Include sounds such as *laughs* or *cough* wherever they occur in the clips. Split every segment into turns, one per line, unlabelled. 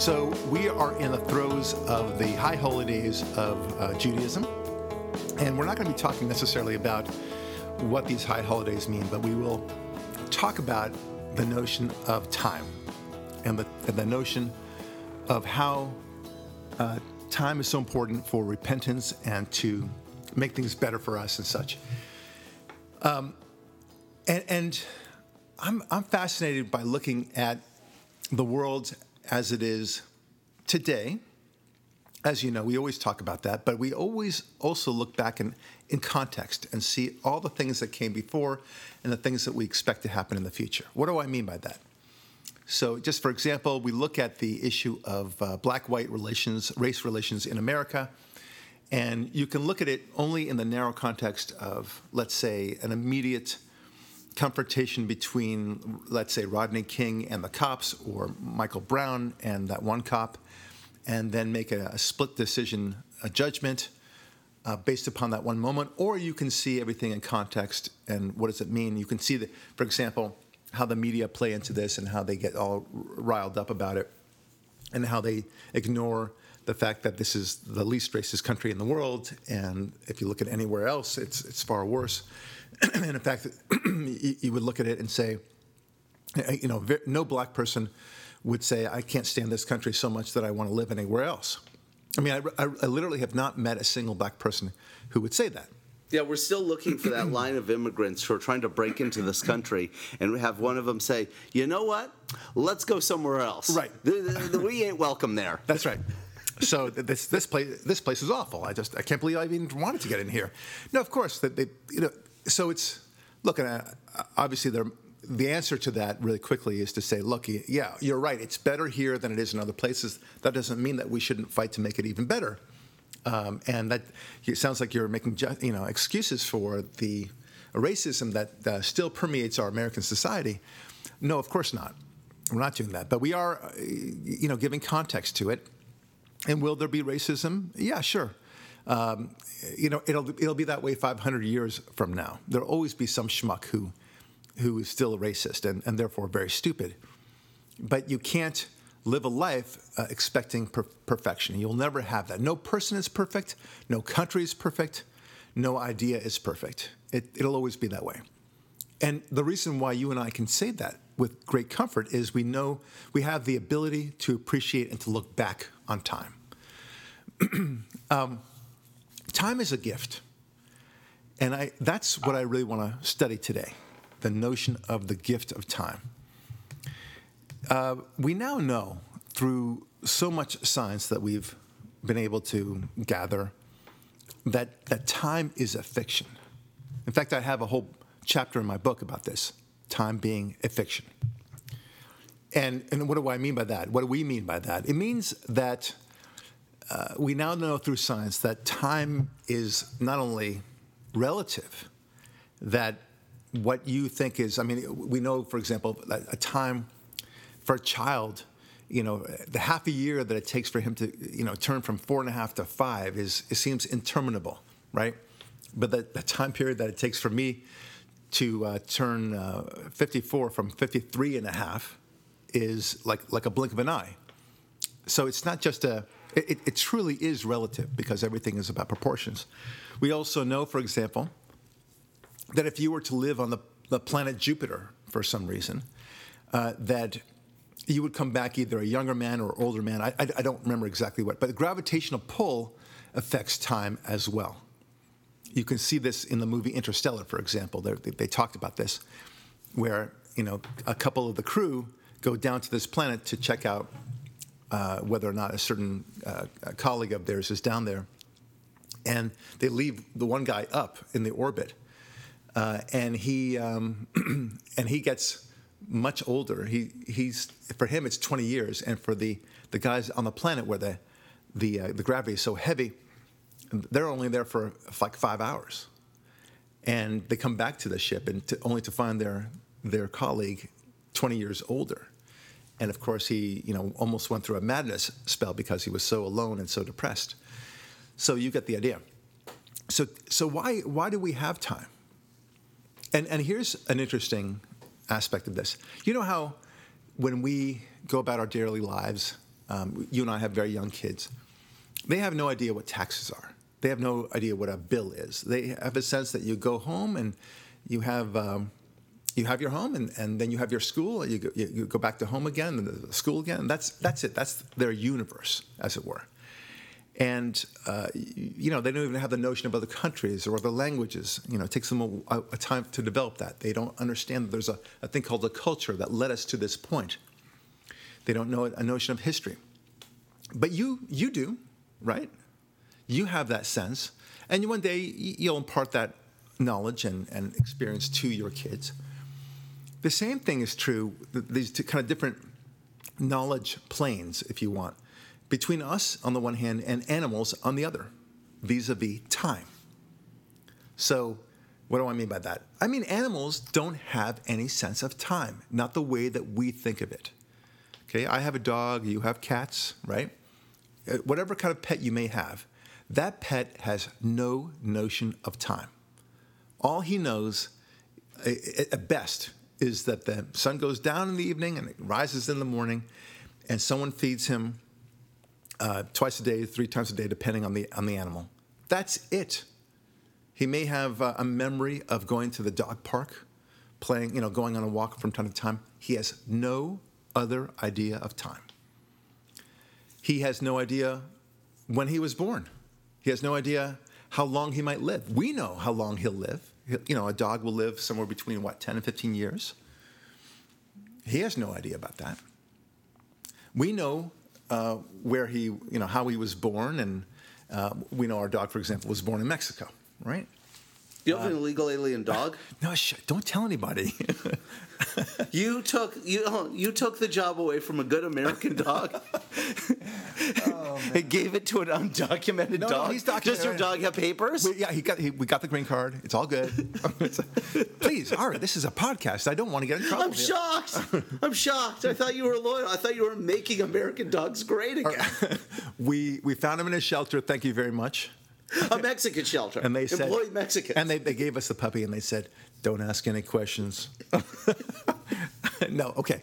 So we are in the throes of the high holidays of uh, Judaism, and we're not going to be talking necessarily about what these high holidays mean, but we will talk about the notion of time and the, and the notion of how uh, time is so important for repentance and to make things better for us and such. Um, and, and I'm, I'm fascinated by looking at the world as it is today. As you know, we always talk about that, but we always also look back in, in context and see all the things that came before and the things that we expect to happen in the future. What do I mean by that? So, just for example, we look at the issue of uh, black white relations, race relations in America, and you can look at it only in the narrow context of, let's say, an immediate confrontation between, let's say, Rodney King and the cops, or Michael Brown and that one cop, and then make a, a split decision, a judgment uh, based upon that one moment, or you can see everything in context and what does it mean. You can see that, for example, how the media play into this and how they get all riled up about it, and how they ignore the fact that this is the least racist country in the world, and if you look at anywhere else, it's it's far worse. *clears throat* and in fact, *clears throat* you would look at it and say, you know, no black person would say, I can't stand this country so much that I want to live anywhere else. I mean, I, I, I literally have not met a single black person who would say that.
Yeah, we're still looking for that line of immigrants who are trying to break into this country, and we have one of them say, "You know what? Let's go somewhere else."
Right.
we ain't welcome there.
That's right. So this this place this place is awful. I just I can't believe I even wanted to get in here. No, of course that they you know. So it's look, uh, obviously there the answer to that really quickly is to say, look, yeah, you're right. It's better here than it is in other places. That doesn't mean that we shouldn't fight to make it even better. Um, and that it sounds like you're making you know excuses for the racism that uh, still permeates our American society. No, of course not. We're not doing that, but we are, uh, you know, giving context to it. And will there be racism? Yeah, sure. Um, you know, it'll it'll be that way 500 years from now. There'll always be some schmuck who who is still a racist and, and therefore very stupid. But you can't live a life uh, expecting per- perfection. You'll never have that. No person is perfect, no country is perfect, no idea is perfect. It, it'll always be that way. And the reason why you and I can say that with great comfort is we know we have the ability to appreciate and to look back on time. *clears throat* um, time is a gift. And I, that's what I really want to study today the notion of the gift of time. Uh, we now know through so much science that we've been able to gather that, that time is a fiction. In fact, I have a whole chapter in my book about this time being a fiction. And, and what do I mean by that? What do we mean by that? It means that uh, we now know through science that time is not only relative, that what you think is, I mean, we know, for example, a time for a child, you know, the half a year that it takes for him to, you know, turn from four and a half to five is, it seems interminable, right? But the, the time period that it takes for me to uh, turn uh, 54 from 53 and a half is like, like a blink of an eye. So it's not just a, it, it truly is relative because everything is about proportions. We also know, for example, that if you were to live on the, the planet Jupiter for some reason, uh, that you would come back either a younger man or older man. I, I, I, don't remember exactly what, but the gravitational pull affects time as well. You can see this in the movie Interstellar, for example. They, they talked about this, where you know a couple of the crew go down to this planet to check out uh, whether or not a certain uh, a colleague of theirs is down there, and they leave the one guy up in the orbit uh, and he um, *clears throat* and he gets much older. He he's for him it's 20 years, and for the the guys on the planet where the the uh, the gravity is so heavy, they're only there for like five hours, and they come back to the ship and to, only to find their their colleague 20 years older. And of course, he you know almost went through a madness spell because he was so alone and so depressed. So you get the idea. So so why why do we have time? And, and here's an interesting aspect of this. You know how when we go about our daily lives um, you and I have very young kids. They have no idea what taxes are. They have no idea what a bill is. They have a sense that you go home and you have um, you have your home and, and then you have your school you go, you, you go back to home again and the school again. That's that's it. That's their universe, as it were. And uh, you know they don't even have the notion of other countries or other languages. You know, it takes them a, a time to develop that. They don't understand that there's a, a thing called a culture that led us to this point. They don't know a notion of history. But you you do, right? You have that sense, and one day you'll impart that knowledge and, and experience to your kids. The same thing is true, these two kind of different knowledge planes, if you want, between us on the one hand and animals on the other, vis a vis time. So, what do I mean by that? I mean, animals don't have any sense of time, not the way that we think of it. Okay, I have a dog, you have cats, right? Uh, whatever kind of pet you may have, that pet has no notion of time. All he knows, at best, is that the sun goes down in the evening and it rises in the morning, and someone feeds him uh, twice a day, three times a day, depending on the on the animal. That's it. He may have uh, a memory of going to the dog park, playing, you know, going on a walk from time to time. He has no other idea of time. He has no idea when he was born. He has no idea how long he might live. We know how long he'll live. You know, a dog will live somewhere between what, 10 and 15 years? He has no idea about that. We know uh, where he, you know, how he was born, and uh, we know our dog, for example, was born in Mexico, right?
You have an illegal alien dog? *laughs*
No, sh- don't tell anybody. *laughs*
you took you oh, you took the job away from a good American dog. *laughs* oh, it gave it to an undocumented
No, no,
dog.
he's
Does your dog have papers?
We- yeah, he got he, we got the green card. It's all good. Please, all right, this is a podcast. I don't want to get in trouble.
I'm
here.
shocked. I'm shocked. I thought you were loyal. I thought you were making American dogs great again.
We we found him in a shelter. Thank you very much.
A Mexican shelter.
And they said,
employ Mexicans.
And they, they gave us the puppy, and they said, "Don't ask any questions." *laughs* no, okay.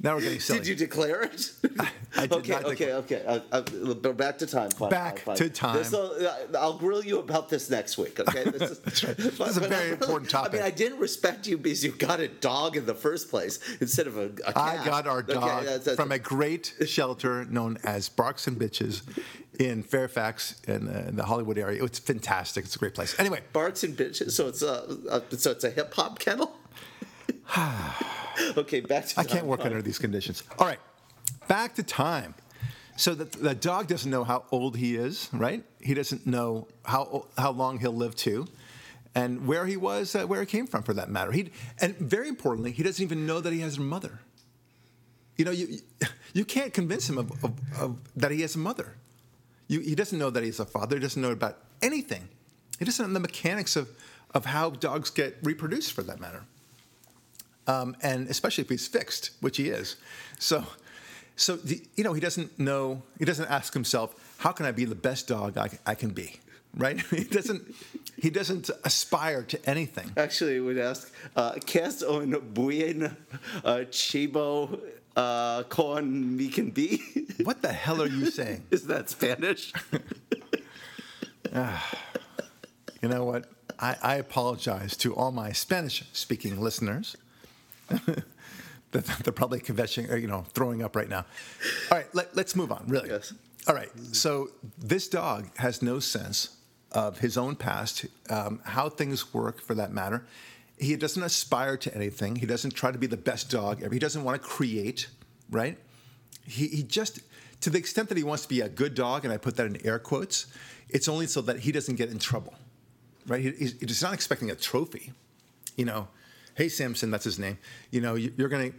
Now we're getting silly.
Did you declare it? *laughs*
I did
okay,
not
okay,
declare-
okay. Uh, uh, back to time. Fine,
Back
fine, fine.
to time.
This'll- uh, I'll grill you about this next week. Okay, *laughs* this is,
That's right. *laughs* This is a very important topic.
I mean, I didn't respect you because you got a dog in the first place instead of a, a cat.
I got our
Okay,
dog
that's- that's-
from a great shelter known as Barks and Bitches in Fairfax in, uh, in the Hollywood area. It's fantastic. It's a great place. Anyway,
Barks and bitches. So it's a, a so it's a hip hop kennel. *sighs* okay, back to
I can't work under these conditions. All right, back to time. So the, the dog doesn't know how old he is, right? He doesn't know how how long he'll live to, and where he was, uh, where he came from, for that matter. He and very importantly, he doesn't even know that he has a mother. You know, you *laughs* you can't convince him of, of, of that he has a mother. You, he doesn't know that he's a father. He doesn't know about anything. He doesn't know the mechanics of of how dogs get reproduced, for that matter um, and especially if he's fixed, which he is. So, so the, you know, he doesn't know. He doesn't ask himself, "How can I be the best dog I, I can be?" Right? *laughs* He doesn't. He doesn't aspire to anything.
Actually, I would ask, uh, ¿Qué un buen uh, chivo uh, con mi can be? *laughs*
What the hell are you saying?
Is that Spanish? *laughs*
You know what? I, I apologize to all my Spanish-speaking listeners. *laughs* They're probably confessing, or, you know, throwing up right now. All right, let, let's move on. Really.
Yes.
All right. So this dog has no sense of his own past, um, how things work, for that matter. He doesn't aspire to anything. He doesn't try to be the best dog ever. He doesn't want to create, right? He, he just, to the extent that he wants to be a good dog, and I put that in air quotes, it's only so that he doesn't get in trouble, right? He, he's, he's not expecting a trophy, you know. Hey, Samson, that's his name. You know, you- you're going to,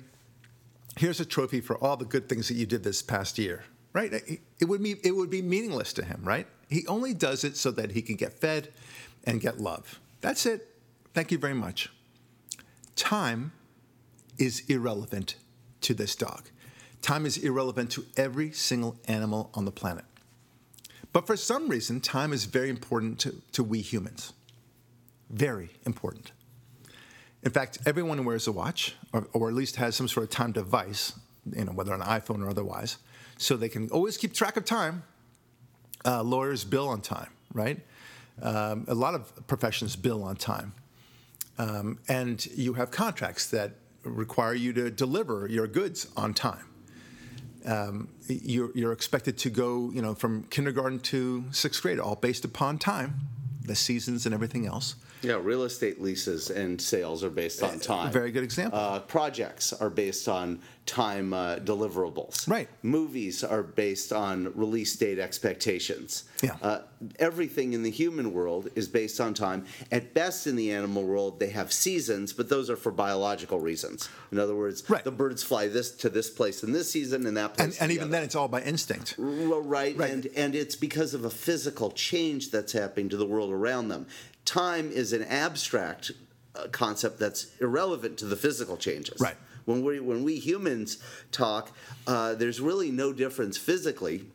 here's a trophy for all the good things that you did this past year, right? It- It would be, it would be meaningless to him, right? He only does it so that he can get fed and get love. That's it. Thank you very much. Time is irrelevant to this dog. Time is irrelevant to every single animal on the planet. But for some reason, time is very important to, to we humans. Very important. In fact, everyone wears a watch, or, or at least has some sort of time device, you know, whether an iPhone or otherwise, so they can always keep track of time. Uh, lawyers bill on time, right? Um, a lot of professions bill on time. Um, and you have contracts that require you to deliver your goods on time. Um, you're, you're expected to go, you know, from kindergarten to sixth grade, all based upon time, the seasons and everything else.
Yeah, real estate leases and sales are based on time.
Very good example.
Uh, projects are based on time uh, deliverables.
Right.
Movies are based on release date expectations.
Yeah.
Uh, everything in the human world is based on time. At best, in the animal world, they have seasons, but those are for biological reasons. In other words,
Right.
the birds fly this to this place in this season and that place.
and and even
other.
then, it's all by instinct.
Well, right,
Right.
and and it's because of a physical change that's happening to the world around them. Time is an abstract uh, concept that's irrelevant to the physical changes.
Right.
When we when we humans talk, uh, there's really no difference physically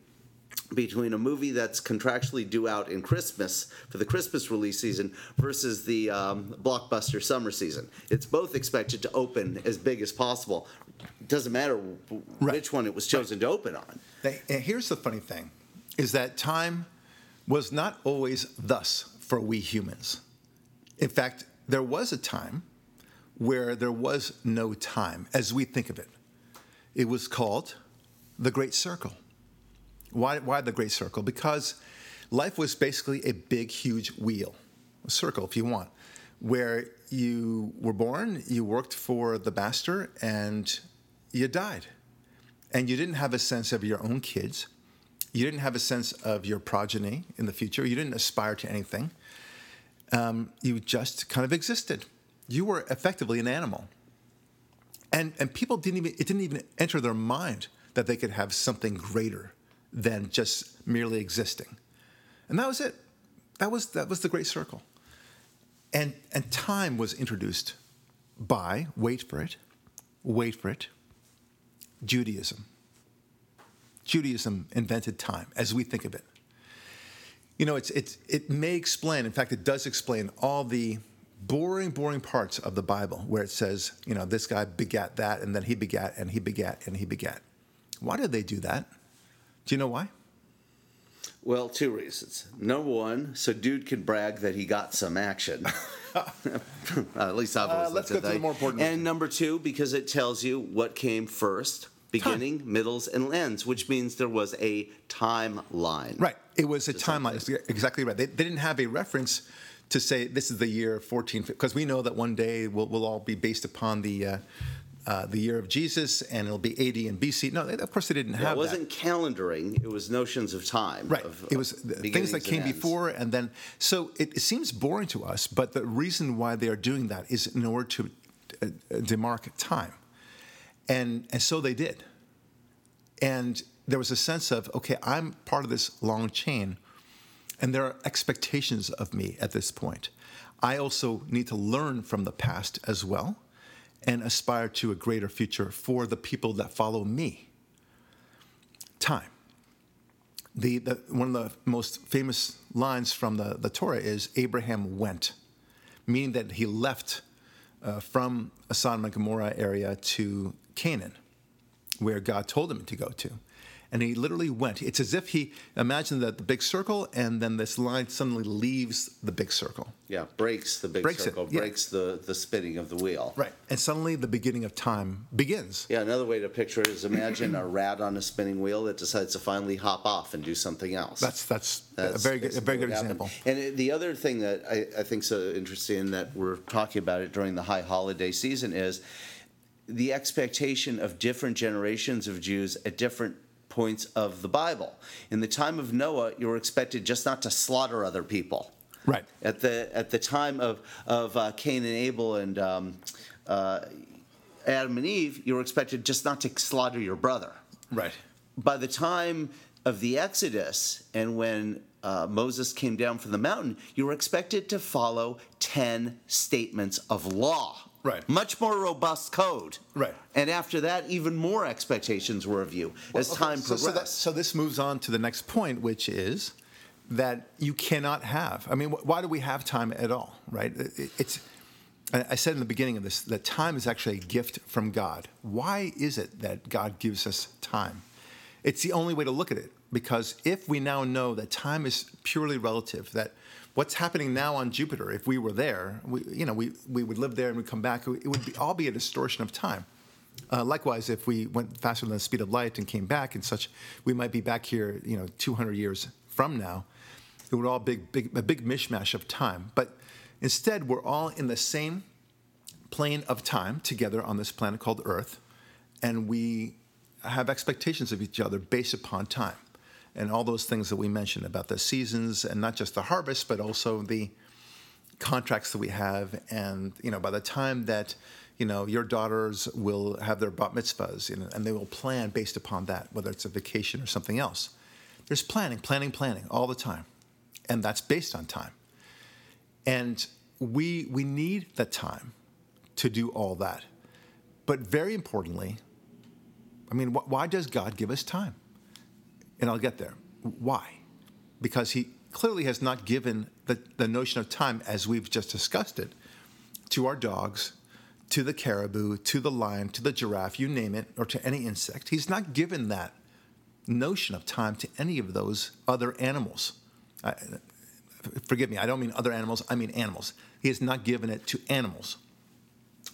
between a movie that's contractually due out in Christmas for the Christmas release season versus the um, blockbuster summer season. It's both expected to open as big as possible. It doesn't matter w-
Right.
which one it was chosen to open on.
They- And here's the funny thing is that time was not always thus for we humans. In fact, there was a time where there was no time as we think of it. It was called the Great Circle. Why, why the Great Circle? Because life was basically a big, huge wheel, a circle if you want, where you were born, you worked for the master, and you died and you didn't have a sense of your own kids. You didn't have a sense of your progeny in the future. You didn't aspire to anything. Um, you just kind of existed. You were effectively an animal. And, and people didn't even, it didn't even enter their mind that they could have something greater than just merely existing. And that was it. That was, that was the great circle. And, and time was introduced by, wait for it, wait for it, Judaism. Judaism invented time as we think of it. You know, it's, it's, it may explain, in fact, it does explain all the boring, boring parts of the Bible where it says, you know, this guy begat that, and then he begat, and he begat, and he begat. Why did they do that? Do you know why?
Well, two reasons. Number one, so dude can brag that he got some action. *laughs* at least I've always
Uh, let's go to the more important
And number two, because it tells you what came first, beginning, middles, and ends, which means there was a timeline.
Right. It was a timeline. Exactly right. They, they didn't have a reference to say this is the year 14, because we know that one day we'll, we'll all be based upon the, uh, uh, the year of Jesus and it'll be AD and BC. No, they, of course they didn't have that.
It wasn't calendaring; it was notions of time.
Right.
of-
it was
of
things that came
ends.
before, and then so it, it seems boring to us. But the reason why they are doing that is in order to uh, demark time, and and so they did. And there was a sense of okay, I'm part of this long chain, and there are expectations of me at this point. I also need to learn from the past as well, and aspire to a greater future for the people that follow me. Time the, the one of the most famous lines from the, the Torah is Abraham went, meaning that he left uh, from a Sodom and Gomorrah area to Canaan, where God told him to go to. And he literally went. It's as if he imagined that the big circle, and then this line suddenly leaves the big circle.
Yeah, breaks the big
Breaks it,
circle,
yeah.
breaks the the spinning of the wheel.
Right. And suddenly the beginning of time begins.
Yeah, another way to picture it is imagine a rat on a spinning wheel that decides to finally hop off and do something else.
That's that's, a very good a very good
what happened.
example.
And it- the other thing that I, I think so interesting that we're talking about it during the high holiday season is the expectation of different generations of Jews at different points of the Bible. In the time of Noah, you were expected just not to slaughter other people.
Right.
At the at the time of of uh, Cain and Abel and um, uh, Adam and Eve, you were expected just not to slaughter your brother
Right.
by the time of the Exodus and when uh, Moses came down from the mountain, you were expected to follow 10 statements of law.
Right.
Much more robust code.
Right.
And after that, even more expectations were of you as
Okay,
time
so, so, that,
progressed.
so this moves on to the next point, which is that you cannot have. I mean, wh- why do we have time at all, right? It- It's. I said in the beginning of this that time is actually a gift from God. Why is it that God gives us time? It's the only way to look at it because if we now know that time is purely relative, that what's happening now on Jupiter, if we were there, we, you know, we, we would live there and we'd come back, it would be, all be a distortion of time. Uh, likewise, if we went faster than the speed of light and came back and such, we might be back here, you know, 200 years from now. It would all be big, a big mishmash of time. But instead, we're all in the same plane of time together on this planet called Earth, and we have expectations of each other based upon time and all those things that we mentioned about the seasons and not just the harvest, but also the contracts that we have. And you know, by the time that you know your daughters will have their bat mitzvahs, you know, and they will plan based upon that, whether it's a vacation or something else. There's planning, planning, planning all the time, and that's based on time. And we we need the time to do all that. But very importantly, I mean, wh- why does God give us time? And I'll get there. Why? Because He clearly has not given the, the notion of time as we've just discussed it to our dogs, to the caribou, to the lion, to the giraffe, you name it, or to any insect. He's not given that notion of time to any of those other animals. I, forgive me, I don't mean other animals, I mean animals. He has not given it to animals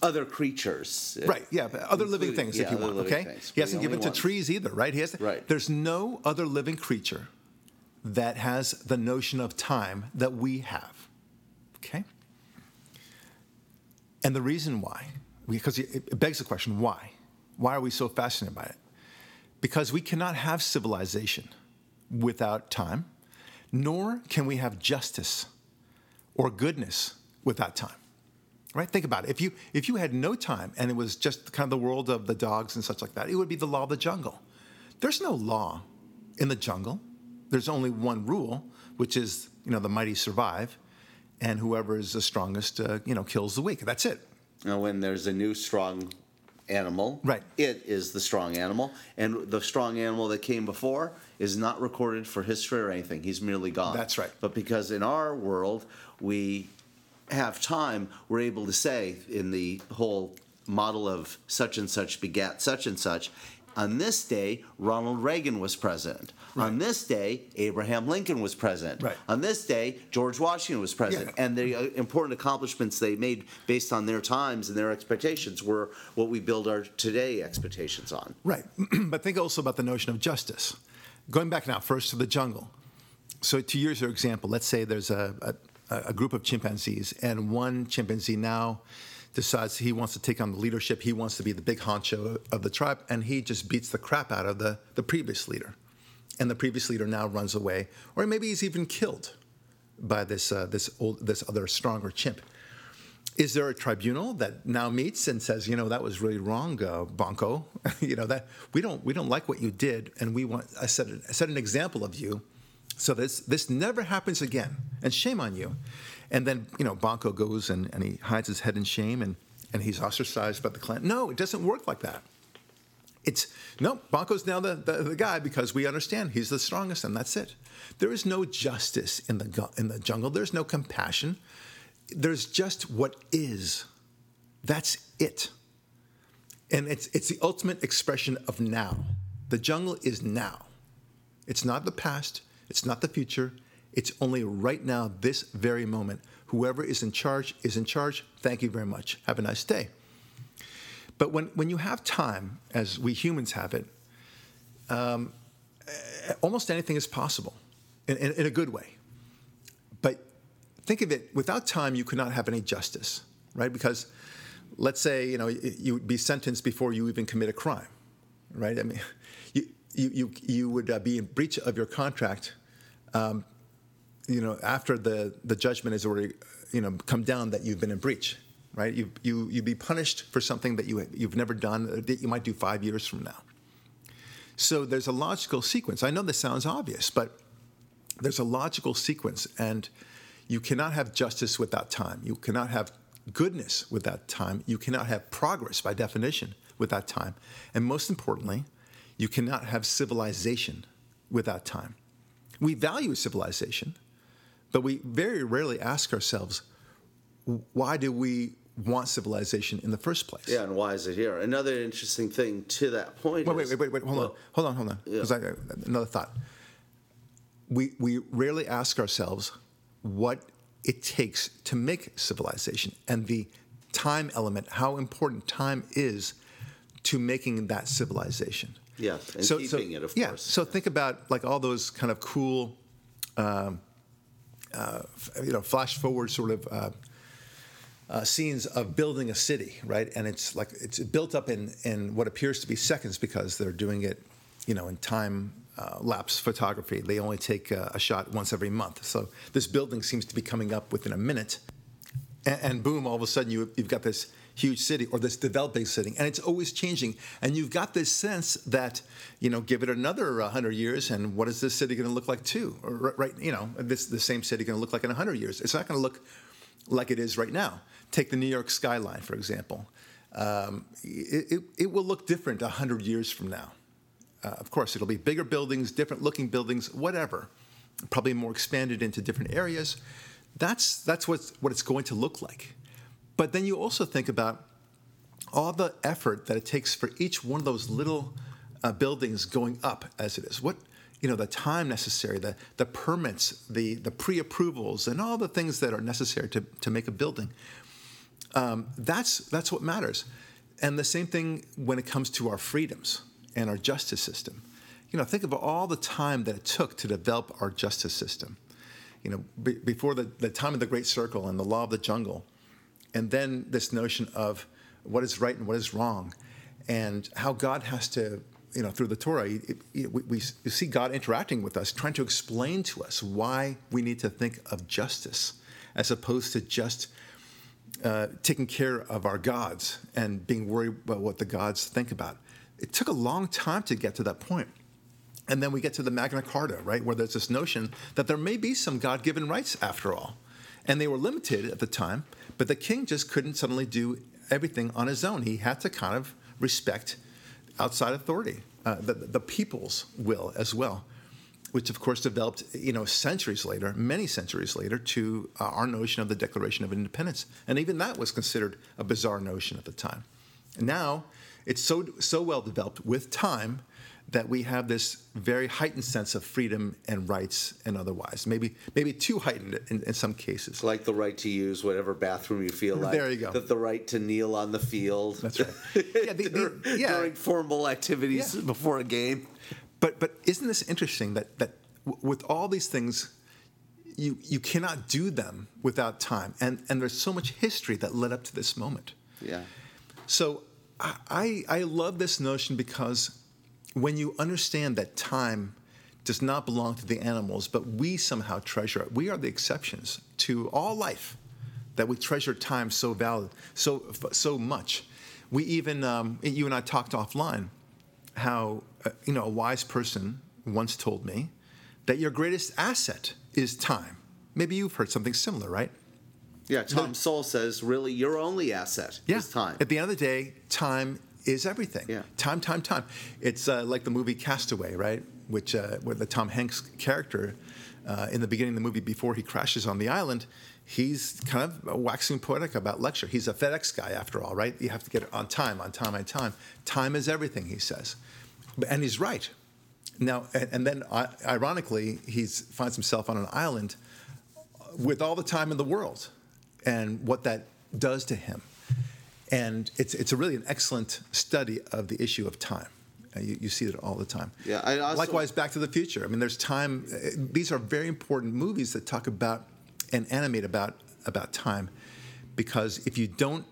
other creatures.
Right, yeah, other living things,
yeah,
if you want, okay?
things,
he hasn't given to
ones.
trees either, right? He has,
Right.
There's no other living creature that has the notion of time that we have, okay? And the reason why, because it begs the question, why? Why are we so fascinated by it? Because we cannot have civilization without time, nor can we have justice or goodness without time. Right? Think about it. If you if you had no time and it was just kind of the world of the dogs and such like that, it would be the law of the jungle. There's no law in the jungle. There's only one rule, which is you know the mighty survive, and whoever is the strongest, uh, you know, kills the weak. That's it.
Now, when there's a new strong animal,
Right.
it is the strong animal, and the strong animal that came before is not recorded for history or anything. He's merely gone.
That's right.
But because in our world we have time, we're able to say in the whole model of such and such begat such and such. On this day, Ronald Reagan was president. On this day, Abraham Lincoln was president.
Right.
On this day, George Washington was president.
Yeah.
And the uh, important accomplishments they made based on their times and their expectations were what we build our today expectations on.
Right. *clears throat* but think also about the notion of justice. Going back now, first to the jungle. So, to use your example, let's say there's a, a, a group of chimpanzees, and one chimpanzee now decides he wants to take on the leadership. He wants to be the big honcho of the tribe, and he just beats the crap out of the, the previous leader. And the previous leader now runs away, or maybe he's even killed by this, uh, this, old, this other stronger chimp. Is there a tribunal that now meets and says, you know, that was really wrong, uh, Bonko? *laughs* you know that we don't we don't like what you did, and we want I set I set an example of you, so this this never happens again, and shame on you. And then you know Bonko goes and, and he hides his head in shame, and and he's ostracized by the clan. No, it doesn't work like that. It's no, Bonko's now the, the, the guy because we understand he's the strongest, and that's it. There is no justice in the in the jungle. There's no compassion. There's just what is. That's it. And it's it's the ultimate expression of now. The jungle is now. It's not the past, it's not the future. It's only right now, this very moment. Whoever is in charge is in charge. Thank you very much. Have a nice day. But when, when you have time, as we humans have it, um, almost anything is possible in, in, in a good way. But think of it without time, you could not have any justice, right? Because let's say you know you would be sentenced before you even commit a crime, right? I mean, you you you, would uh, be in breach of your contract, um, you know, after the the judgment has already you know come down that you've been in breach, right? You you you'd be punished for something that you you've never done that you might do five years from now. So there's a logical sequence. I know this sounds obvious, but there's a logical sequence, and you cannot have justice without time. You cannot have goodness without time. You cannot have progress by definition without time. And most importantly, you cannot have civilization without time. We value civilization, but we very rarely ask ourselves, why do we want civilization in the first place.
Yeah, and why is it here? Another interesting thing to that point.
Wait,
is,
wait, wait, wait, wait. Hold on, hold on, hold on. Because I another thought. We we rarely ask ourselves what it takes to make civilization and the time element, how important time is to making that civilization.
Yes, and keeping it, of
yeah,
course.
So think about like all those kind of cool, um, uh, you know, flash forward sort of. Uh, uh, scenes of building a city, right? And it's like it's built up in in what appears to be seconds because they're doing it, you know, in time uh, lapse photography. They only take uh, a shot once every month. So this building seems to be coming up within a minute, and, and boom, all of a sudden you you've got this huge city or this developing city, and it's always changing. And you've got this sense that you know, give it another hundred years, and what is this city going to look like too? Or, right, you know, this the same city going to look like in hundred years? It's not going to look like it is right now. Take the New York skyline, for example. Um, it, it, it, will look different 100 years from now. Uh, of course, it'll be bigger buildings, different looking buildings, whatever. Probably more expanded into different areas. That's, that's what's, what it's going to look like. But then you also think about all the effort that it takes for each one of those little uh, buildings going up as it is. What, you know, the time necessary, the, the permits, the, the pre-approvals, and all the things that are necessary to, to make a building. Um, that's, that's what matters. And the same thing when it comes to our freedoms and our justice system. You know, think of all the time that it took to develop our justice system. You know, be, before the, the time of the Great Circle and the law of the jungle, and then this notion of what is right and what is wrong, and how God has to you know, through the Torah, it, it, we, we see God interacting with us, trying to explain to us why we need to think of justice as opposed to just uh, taking care of our gods and being worried about what the gods think about. It took a long time to get to that point. And then we get to the Magna Carta, right, where there's this notion that there may be some God given rights after all. And they were limited at the time, but the king just couldn't suddenly do everything on his own. He had to kind of respect outside authority, uh, the, the people's will as well, which of course developed, you know, centuries later, many centuries later, to uh, our notion of the Declaration of Independence, and even that was considered a bizarre notion at the time. And now it's so so well developed with time that we have this very heightened sense of freedom and rights and otherwise. Maybe maybe too heightened in, in some cases.
Like the right to use whatever bathroom you feel like.
There you go.
That the right to kneel on the field.
That's right. *laughs*
Yeah, the, the, yeah. during formal activities
Yeah.
before a game.
But but isn't this interesting that that w- with all these things, you you cannot do them without time, and and there's so much history that led up to this moment.
Yeah.
So I I love this notion because when you understand that time does not belong to the animals, but we somehow treasure it. We are the exceptions to all life that we treasure time so valid, so so much. We even um, you and I talked offline how uh, you know a wise person once told me that your greatest asset is time. Maybe you've heard something similar, right?
Yeah, Tom Sowell says really your only asset
Yeah.
is time.
At the end of the day, time is everything.
Yeah.
Time, time, time. It's uh, like the movie Castaway, right? Which uh, where the Tom Hanks character uh, in the beginning of the movie before he crashes on the island, he's kind of waxing poetic about lecture. He's a FedEx guy after all, right? You have to get it on time, on time, on time. Time is everything, he says, and he's right. Now, and, and then ironically, he finds himself on an island with all the time in the world and what that does to him. And it's, it's a really an excellent study of the issue of time. Uh, you, you see it all the time.
Yeah, I also-
Likewise, Back to the Future. I mean, there's time. uh, These are very important movies that talk about and animate about about time, because if you don't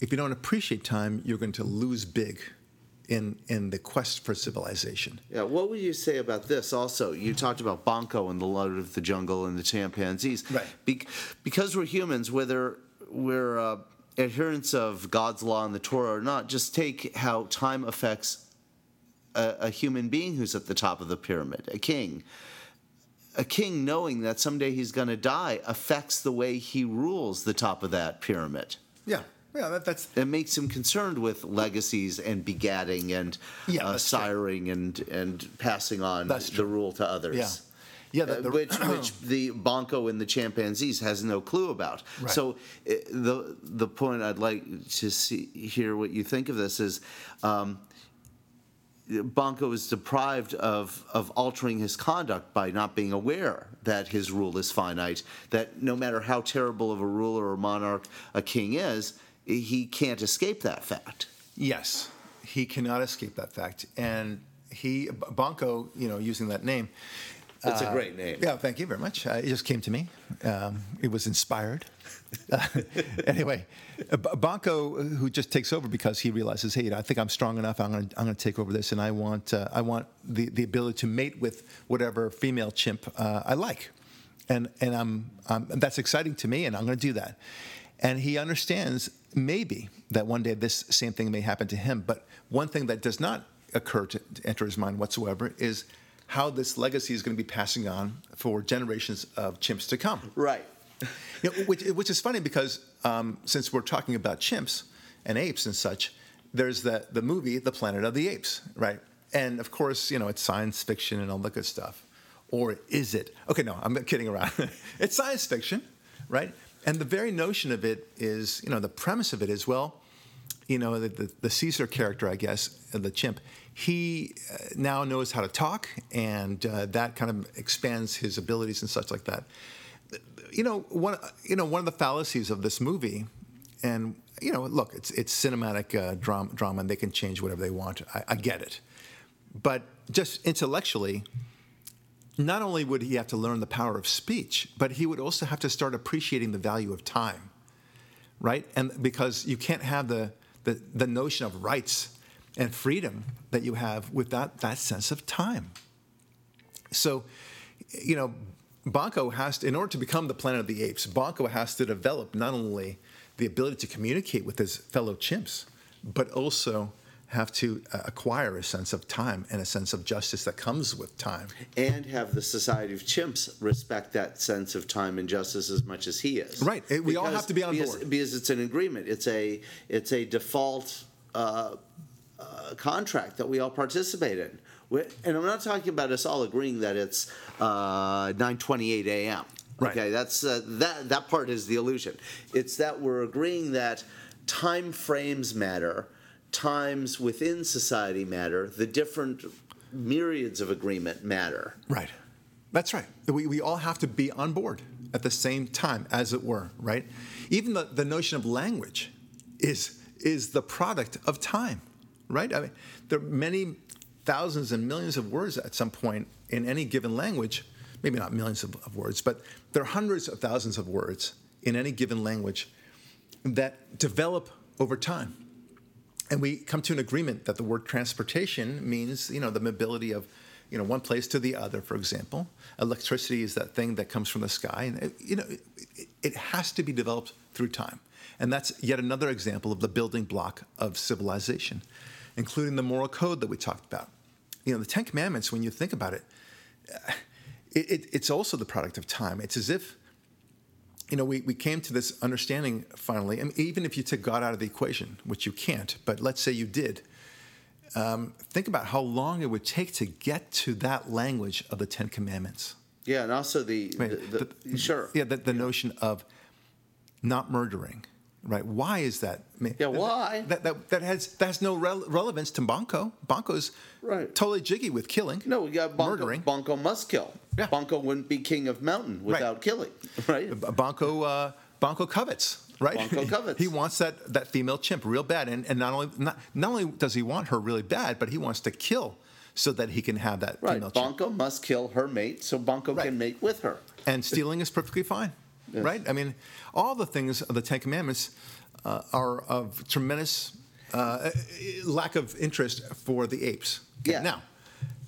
if you don't appreciate time, you're going to lose big in in the quest for civilization.
Yeah, what would you say about this? Also, you talked about Bonko and the Lord of the Jungle and the chimpanzees.
Right.
Be- because we're humans, whether we're uh, adherents of God's law and the Torah or not, just take how time affects a, a human being who's at the top of the pyramid, a king. A king knowing that someday he's going to die affects the way he rules the top of that pyramid.
Yeah, yeah, that, that's
It makes him concerned with legacies and begatting and
Yeah,
uh,
true.
siring and and passing on the rule to others.
Yeah. Yeah, the-
uh,
the-
which *clears throat* which the bonko and the chimpanzees has no clue about.
Right.
So uh, the the point I'd like to see hear what you think of this is. Um, Bonko is deprived of, of altering his conduct by not being aware that his rule is finite, that no matter how terrible of a ruler or monarch a king is, he can't escape that fact.
Yes, he cannot escape that fact, and he Bonko, you know, using that name.
It's a great name.
Yeah, thank you very much. Uh, it just came to me. Um, it was inspired. *laughs* Uh, anyway, uh, B- Bonko, who just takes over because he realizes, hey, I think I'm strong enough. I'm going to I'm going to take over this, and I want uh, I want the, the ability to mate with whatever female chimp uh, I like, and and I'm, I'm that's exciting to me, and I'm going to do that. And he understands maybe that one day this same thing may happen to him. But one thing that does not occur to enter his mind whatsoever is how this legacy is going to be passing on for generations of chimps to come.
Right.
You know, which, which is funny because um, since we're talking about chimps and apes and such, there's the, the movie The Planet of the Apes, right? And of course, you know, it's science fiction and all that good stuff. Or is it? Okay, no, I'm kidding around. *laughs* it's science fiction, right? And the very notion of it is, you know, the premise of it is, well, you know, the, the, the Caesar character, I guess, uh, the chimp, he uh, now knows how to talk, and uh, that kind of expands his abilities and such like that. You know, one, you know, one of the fallacies of this movie, and you know, look, it's it's cinematic uh, drama, drama, and they can change whatever they want. I, I get it, but just intellectually, not only would he have to learn the power of speech, but he would also have to start appreciating the value of time right? And because you can't have the, the, the notion of rights and freedom that you have without that sense of time. So, you know, Bonko has to, in order to become the planet of the apes, Bonko has to develop not only the ability to communicate with his fellow chimps, but also have to uh, acquire a sense of time and a sense of justice that comes with time.
And have the Society of Chimps respect that sense of time and justice as much as he is.
Right. It- we all have to be on
because,
board.
because it's an agreement. It's a it's a default uh, uh, contract that we all participate in. we and I'm not talking about us all agreeing that it's uh, 9:28 a.m.
Right.
Okay, that's uh, that that part is the illusion. It's that we're agreeing that time frames matter, times within society matter, the different myriads of agreement matter.
Right. That's right. We, we all have to be on board at the same time, as it were, right? Even the, the notion of language is, is the product of time, right? I mean, there are many thousands and millions of words at some point in any given language, maybe not millions of, of words, but there are hundreds of thousands of words in any given language that develop over time and we come to an agreement that the word transportation means you know the mobility of you know one place to the other for example. Electricity is that thing that comes from the sky and it, you know it, it has to be developed through time. And that's yet another example of the building block of civilization including the moral code that we talked about. You know the 10 commandments when you think about it, it it's also the product of time. It's as if you know, we, we came to this understanding finally, and even if you took God out of the equation, which you can't, but let's say you did, um, think about how long it would take to get to that language of the Ten Commandments.
Yeah, and also the,
Right.
the, the, sure.
Yeah, the, the notion of not murdering, right? Why is that? I mean,
Yeah, why?
That, that, that, has, that has no rel- relevance to Bonko. Bonko's
Right.
totally jiggy with killing.
No, we got Bonko.
Murdering.
Bonko must kill.
Yeah.
Bonko wouldn't be king of mountain without killing, right?
Bonko, uh, Bonko covets, right?
Bonko covets.
he wants that, that female chimp real bad, and, and not only not, not only does he want her really bad, but he wants to kill so that he can have that
Right.
female chimp.
Bonko must kill her mate so Bonko
Right.
can mate with her.
And stealing is perfectly fine,
Yes.
right? I mean, all the things of the Ten Commandments uh, are of tremendous uh, lack of interest for the apes. Okay,
Yeah.
Now,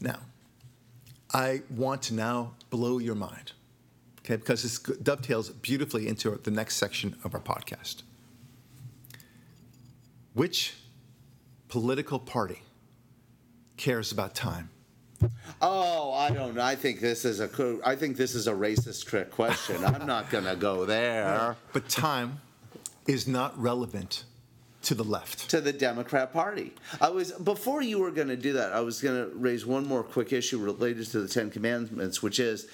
now, I want to now blow your mind, okay? Because this dovetails beautifully into the next section of our podcast. Which political party cares about time?
Oh, I don't. I think this is a. I think this is a racist trick question. I'm not going to go there.
But time is not relevant to the left.
to the Democrat Party. I was before you were going to do that. I was going to raise one more quick issue related to the Ten Commandments, which is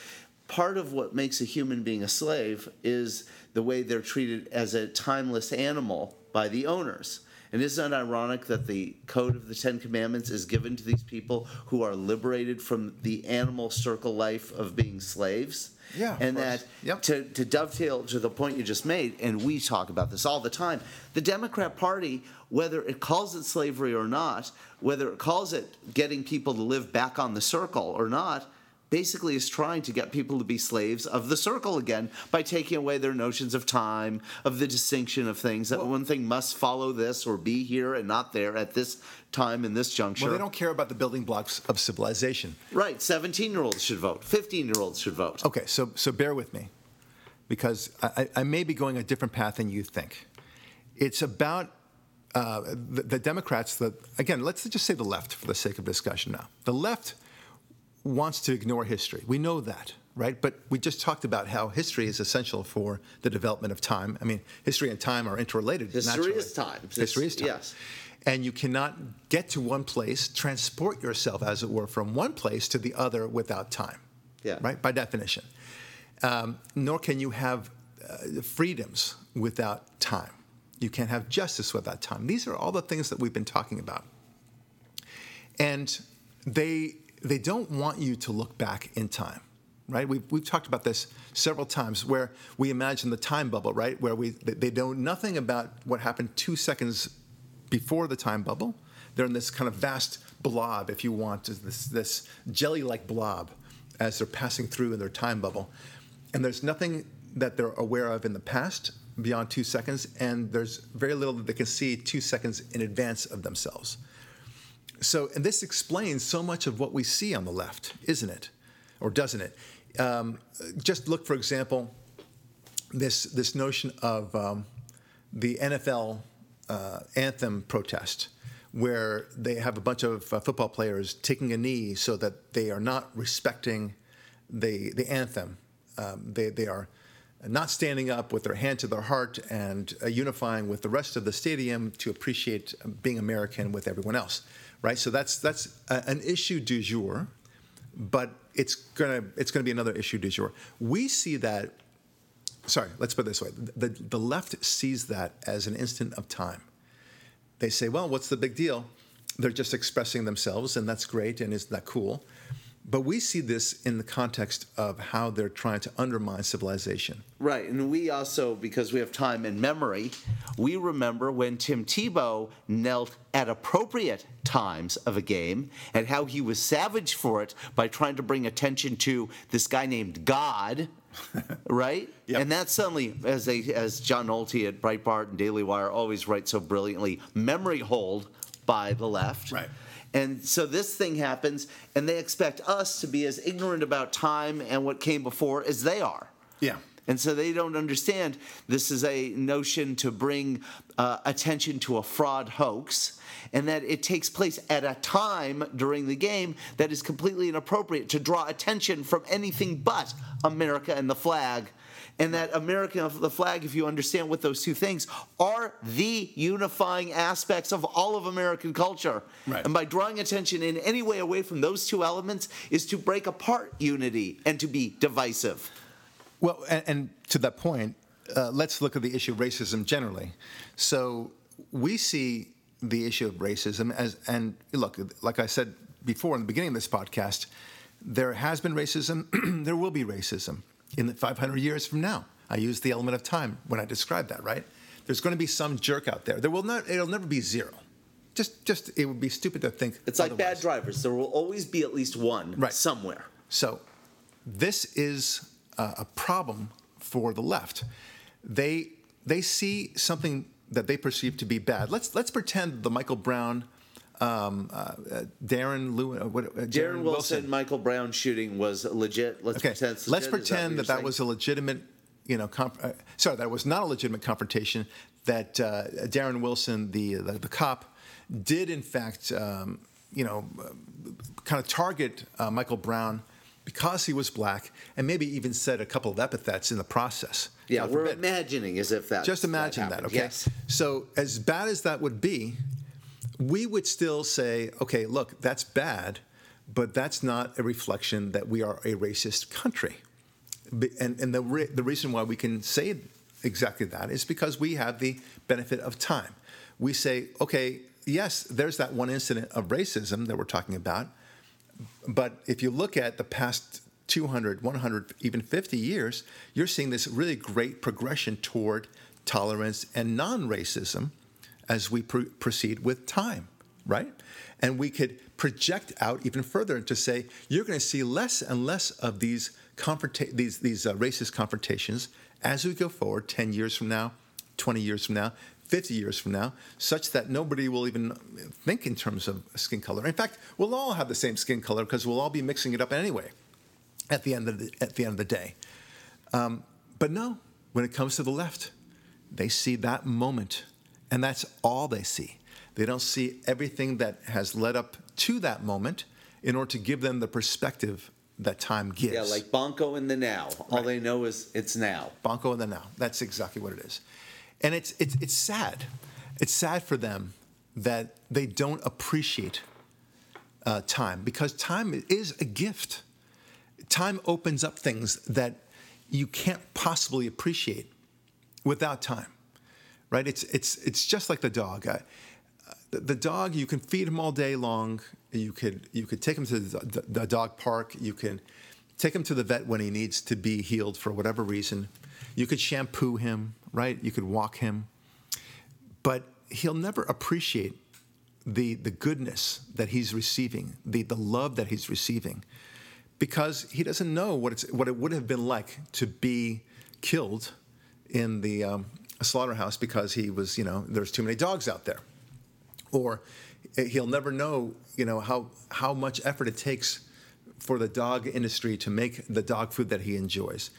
part of what makes a human being a slave is the way they're treated as a timeless animal by the owners. And isn't it ironic that the code of the Ten Commandments is given to these people who are liberated from the animal circle life of being slaves?
Yeah, of
and
course.
that
Yep.
to, to dovetail to the point you just made, and we talk about this all the time, the Democrat Party, whether it calls it slavery or not, whether it calls it getting people to live back on the circle or not, basically is trying to get people to be slaves of the circle again by taking away their notions of time, of the distinction of things, that one thing must follow this or be here and not there at this time in this juncture.
Well, they don't care about the building blocks of civilization.
Right, 17 year olds should vote, 15 year olds should vote.
Okay, so so bear with me, because I, I I may be going a different path than you think. It's about uh, the, the Democrats. The again, let's just say the left for the sake of discussion now. The left wants to ignore history. We know that, right? But we just talked about how history is essential for the development of time. I mean, history and time are interrelated.
History
naturally.
is time.
History is time.
Yes.
And you cannot get to one place, transport yourself, as it were, from one place to the other without time.
Yeah.
Right? By definition. Um, nor can you have uh, freedoms without time. You can't have justice without time. These are all the things that we've been talking about. And they, they don't want you to look back in time, right? We've, we've talked about this several times where we imagine the time bubble, right? Where we, they know nothing about what happened two seconds before the time bubble. They're in this kind of vast blob, if you want, this, this jelly like blob as they're passing through in their time bubble. And there's nothing that they're aware of in the past beyond two seconds, and there's very little that they can see two seconds in advance of themselves. So, and this explains so much of what we see on the left, isn't it? Or doesn't it? Um, just look, for example, this, this notion of um, the NFL uh, anthem protest, where they have a bunch of uh, football players taking a knee so that they are not respecting the, the anthem. Um, they, they are not standing up with their hand to their heart and uh, unifying with the rest of the stadium to appreciate being American with everyone else, right? So that's that's a, an issue du jour, but it's gonna it's gonna be another issue du jour. We see that. Sorry, let's put it this way: the the left sees that as an instant of time. They say, well, what's the big deal? They're just expressing themselves, and that's great, and isn't that cool? But we see this in the context of how they're trying to undermine civilization.
Right, and we also, because we have time and memory, we remember when Tim Tebow knelt at appropriate times of a game and how he was savage for it by trying to bring attention to this guy named God. *laughs* right?
Yep.
And that suddenly, as they, as John Nolte at Breitbart and Daily Wire always write so brilliantly, memory hold by the left.
Right.
And so this thing happens, and they expect us to be as ignorant about time and what came before as they are.
Yeah.
And so they don't understand this is a notion to bring uh, attention to a fraud hoax, and that it takes place at a time during the game that is completely inappropriate to draw attention from anything but America and the flag. And that America and the flag, if you understand what those two things are, the unifying aspects of all of American culture.
Right.
And by drawing attention in any way away from those two elements is to break apart unity and to be divisive.
Well, and, and to that point, uh, let's look at the issue of racism generally. So we see the issue of racism as, and look, like I said before in the beginning of this podcast, there has been racism, *clears throat* there will be racism in the 500 years from now. I use the element of time when I describe that, right? There's going to be some jerk out there. There will not. It'll never be zero. Just, just it would be stupid to think.
It's like bad drivers. There will always be at least one
Right.
somewhere.
So, this is a, a problem for the left. They they see something that they perceive to be bad. Let's let's pretend the Michael Brown, um, uh, uh, Darren Lewin, uh, what, uh,
Darren Wilson, Michael Brown shooting was legit. Let's
Okay,
pretend. It's
let's pretend
what
that that, was a legitimate, you know, conf- uh, sorry, that was not a legitimate confrontation. That uh, Darren Wilson, the, the the cop, did in fact, um, you know, kind of target uh, Michael Brown because he was black, and maybe even said a couple of epithets in the process.
Yeah,
God
we're
forbid.
imagining as if that.
Just imagine that,
happened.
okay?
Yes.
So, as bad as that would be, we would still say, okay, look, that's bad, but that's not a reflection that we are a racist country. And, and the, re- the reason why we can say exactly that is because we have the benefit of time. We say, okay, yes, there's that one incident of racism that we're talking about, but if you look at the past 200, 100, even 50 years, you're seeing this really great progression toward tolerance and non racism as we pr- proceed with time, right? And we could project out even further to say you're going to see less and less of these confronta- these these uh, racist confrontations as we go forward 10 years from now, 20 years from now, 50 years from now, such that nobody will even think in terms of skin color. In fact, we'll all have the same skin color because we'll all be mixing it up anyway at the end of the, at the end of the day. Um, but no, when it comes to the left, they see that moment, and that's all they see. They don't see everything that has led up to that moment in order to give them the perspective that time gives.
Yeah, like Bonko in the now. All
Right.
they know is it's now.
Bonko in the now. That's exactly what it is. And it's, it's, it's sad. It's sad for them that they don't appreciate uh, time because time is a gift. Time opens up things that you can't possibly appreciate without time, right? It's, it's, it's just like the dog. I, the, dog, you can feed him all day long. You could, you could take him to the, the dog park. You can take him to the vet when he needs to be healed for whatever reason. You could shampoo him, right? You could walk him. But he'll never appreciate the, the goodness that he's receiving, the, the love that he's receiving, because he doesn't know what, it's, what it would have been like to be killed in the um, slaughterhouse because he was, you know, there's too many dogs out there or he'll never know, you know, how how much effort it takes for the dog industry to make the dog food that he enjoys.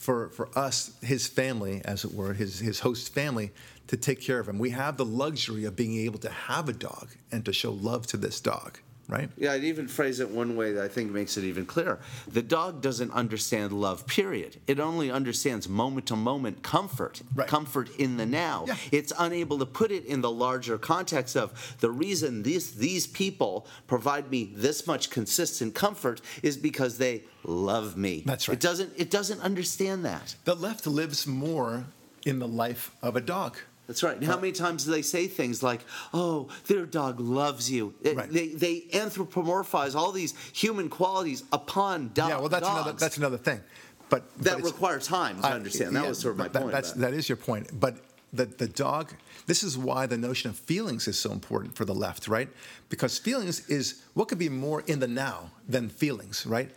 For for us, his family, as it were, his his host family, to take care of him. We have the luxury of being able to have a dog and to show love to this dog, right?
Yeah, I'd even phrase it one way that I think makes it even clearer. The dog doesn't understand love, period. It only understands moment to moment comfort,
Right.
comfort in the now.
Yeah.
It's unable to put it in the larger context of the reason these, these people provide me this much consistent comfort is because they love me.
That's right.
It doesn't, it doesn't understand that.
The left lives more in the life of a dog.
That's right. And how many times do they say things like, "Oh, their dog loves you"? It-
Right.
They they anthropomorphize all these human qualities upon dogs.
yeah, well, that's
dogs
another that's another thing. But but
that
it's-
require time to
I-
understand. That
yeah,
was sort of my
that-
point.
That's, that is your point. But the, the dog, this is why the notion of feelings is so important for the left, right? Because feelings is what could be more in the now than feelings, right?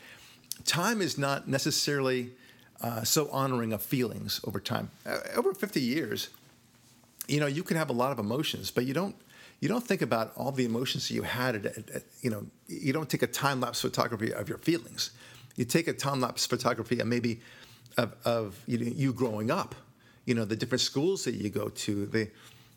Time is not necessarily uh, so honoring of feelings over time. Uh, over 50 years, you know, you can have a lot of emotions, but you don't. You don't think about all the emotions that you had. At, at, at- you know, you don't take a time lapse photography of your feelings. You take a time lapse photography of maybe of, of you, know, you growing up. You know, the different schools that you go to, the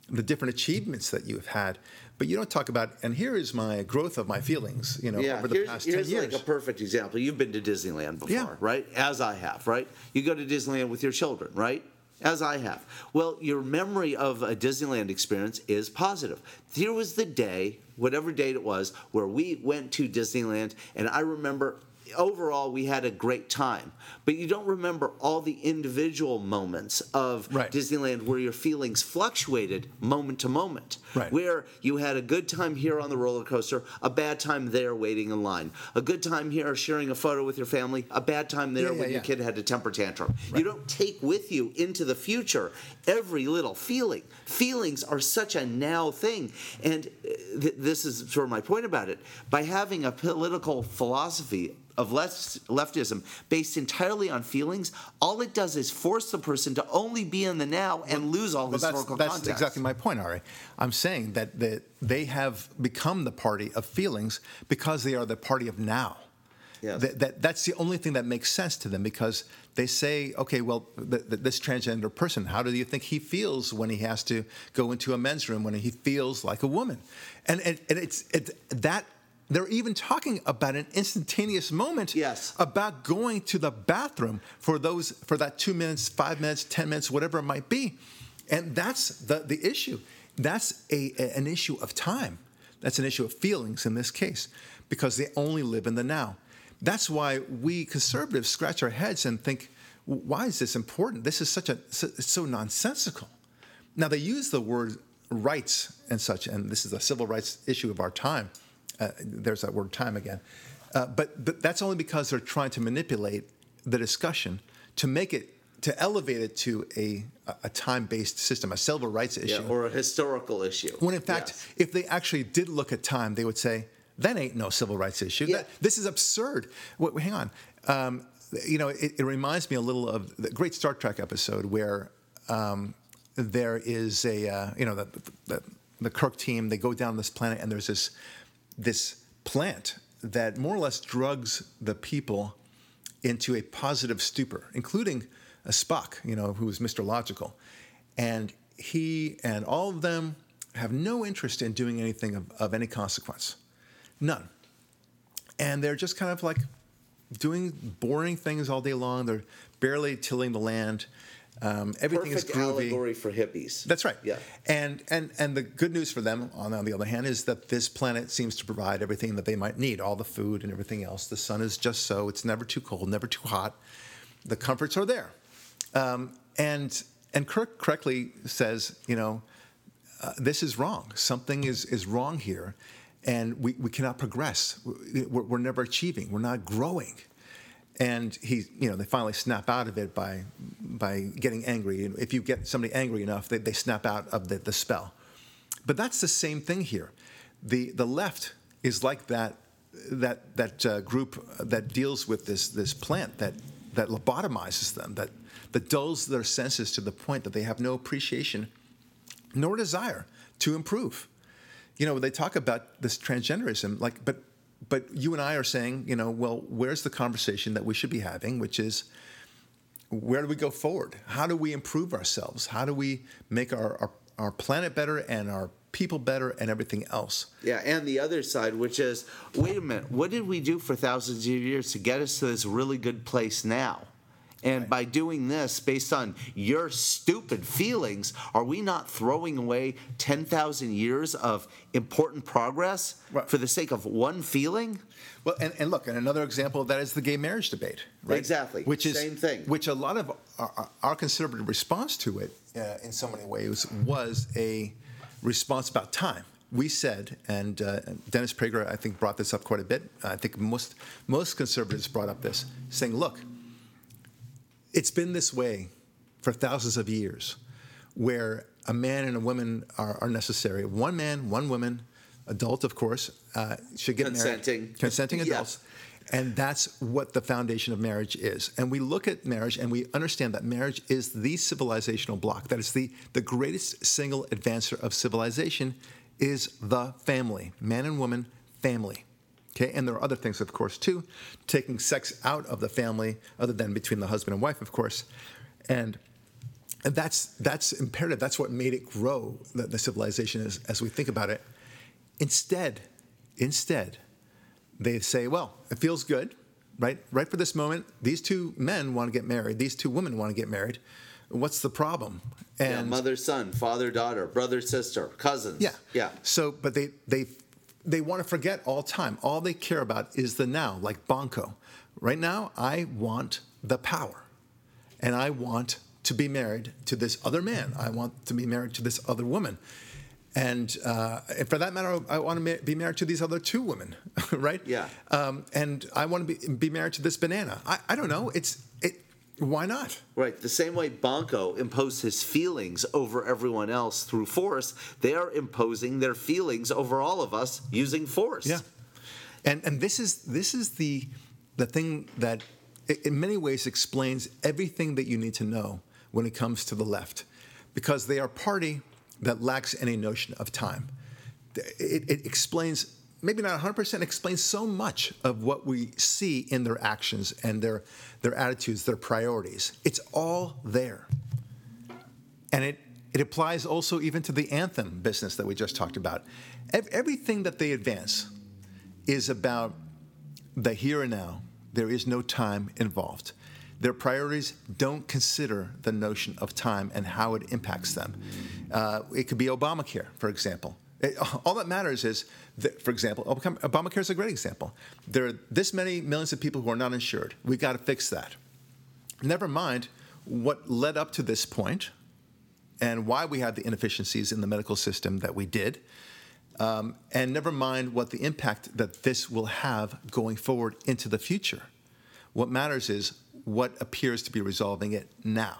the different achievements that you've had. But you don't talk about. And here is my growth of my feelings. You know,
yeah,
over the
here's,
past
here's
ten years.
like a perfect example. You've been to Disneyland before,
Yeah.
right? As I have, right? You go to Disneyland with your children, right? As I have. Well, your memory of a Disneyland experience is positive. Here was the day, whatever date it was, where we went to Disneyland, and I remember overall we had a great time. But you don't remember all the individual moments of
Right.
Disneyland where your feelings fluctuated moment to moment.
Right.
Where you had a good time here on the roller coaster, a bad time there waiting in line, a good time here sharing a photo with your family, a bad time there
Yeah, yeah,
when your
yeah.
kid had a temper tantrum.
Right.
You don't take with you into the future every little feeling. Feelings are such a now thing. And uh, th- this is sort of my point about it. By having a political philosophy of left, leftism based entirely on feelings, all it does is force the person to only be in the now and lose all
Well, that's,
historical
that's
context.
exactly my point, Ari. I'm saying that the, they have become the party of feelings because they are the party of now.
Yes.
That, that, that's the only thing that makes sense to them because they say, okay, well, th- th- this transgender person, how do you think he feels when he has to go into a men's room when he feels like a woman? And, and, and it's it, that. They're even talking about an instantaneous moment
Yes.
about going to the bathroom for those for that two minutes, five minutes, ten minutes, whatever it might be, and that's the the issue. That's a, a- an issue of time. That's an issue of feelings in this case, because they only live in the now. That's why we conservatives scratch our heads and think, why is this important? This is such a so, it's so nonsensical. Now they use the word rights and such, and this is a civil rights issue of our time. Uh, there's that word time again, uh, but but that's only because they're trying to manipulate the discussion to make it to elevate it to a a time-based system, a civil rights issue,
Yeah, or a historical issue.
when in fact,
Yes.
if they actually did look at time, they would say, that ain't no civil rights issue.
Yeah.
That- this is absurd. Wait, hang on. Um, you know, it, it reminds me a little of the great Star Trek episode where um, there is a, uh, you know, the, the, the Kirk team, they go down this planet and there's this, this plant that more or less drugs the people into a positive stupor, including a Spock, you know, who is Mr. Logical. And he and all of them have no interest in doing anything of, of any consequence. None. And they're just kind of like doing boring things all day long. They're barely tilling the land. Um, everything
Perfect
is groovy.
allegory for hippies.
That's right.
Yeah.
And and and the good news for them, on, on the other hand, is that this planet seems to provide everything that they might need, all the food and everything else. The sun is just so; it's never too cold, never too hot. The comforts are there. Um, and and Kirk correctly says, you know, uh, this is wrong. Something is is wrong here, and we, we cannot progress. We're, we're never achieving. We're not growing. And he, you know, they finally snap out of it by by getting angry. If you get somebody angry enough, they, they snap out of the, the spell. But that's the same thing here. The the left is like that that that uh, group that deals with this this plant that that lobotomizes them, that that dulls their senses to the point that they have no appreciation nor desire to improve. You know, they talk about this transgenderism, like, but but you and I are saying, you know, well, where's the conversation that we should be having, which is where do we go forward? How do we improve ourselves? How do we make our, our, our planet better and our people better and everything else?
Yeah, and the other side, which is, wait a minute, what did we do for thousands of years to get us to this really good place now? And by doing this, based on your stupid feelings, are we not throwing away 10,000 years of important progress
Right.
for the sake of one feeling?
Well, and, and look, and another example of that is the gay marriage debate, right?
Exactly.
Which is
Same thing.
Which a lot of our, our conservative response to it, uh, in so many ways, was a response about time. We said, and uh, Dennis Prager, I think, brought this up quite a bit. I think most most conservatives brought up this, saying, "Look, it's been this way for thousands of years, where a man and a woman are, are necessary. One man, one woman, adult, of course, uh, should get
Consenting.
married. Consenting
Yeah.
adults. And that's what the foundation of marriage is. And we look at marriage and we understand that marriage is the civilizational block. That is the, the greatest single advancer of civilization is the family. Man and woman, family. Okay, and there are other things, of course, too, taking sex out of the family, other than between the husband and wife, of course, and and that's that's imperative. That's what made it grow, the, the civilization, as, as we think about it. Instead, instead, they say, well, it feels good, right? Right for this moment, these two men want to get married. These two women want to get married. What's the problem?
yeah, mother, son, father, daughter, brother, sister, cousins.
yeah.
Yeah.
So, but they they they want to forget all time. All they care about is the now, like Bonko. Right now, I want the power, and I want to be married to this other man. I want to be married to this other woman, and, uh, and for that matter, I want to be married to these other two women, *laughs* right?
Yeah.
Um, and I want to be, be married to this banana. I, I don't know. It's it. Why not?
Right. The same way Bonko imposed his feelings over everyone else through force, they are imposing their feelings over all of us using force.
Yeah, and and this is this is the the thing that in many ways explains everything that you need to know when it comes to the left, because they are a party that lacks any notion of time. It, it explains. Maybe not 100%, explains so much of what we see in their actions and their, their attitudes, their priorities. It's all there. And it, it applies also even to the anthem business that we just talked about. Everything that they advance is about the here and now. There is no time involved. Their priorities don't consider the notion of time and how it impacts them. Uh, it could be Obamacare, for example. It- all that matters is, that, for example, Obamacare is a great example. There are this many millions of people who are not insured. We've got to fix that. Never mind what led up to this point and why we had the inefficiencies in the medical system that we did. Um, and never mind what the impact that this will have going forward into the future. What matters is what appears to be resolving it now.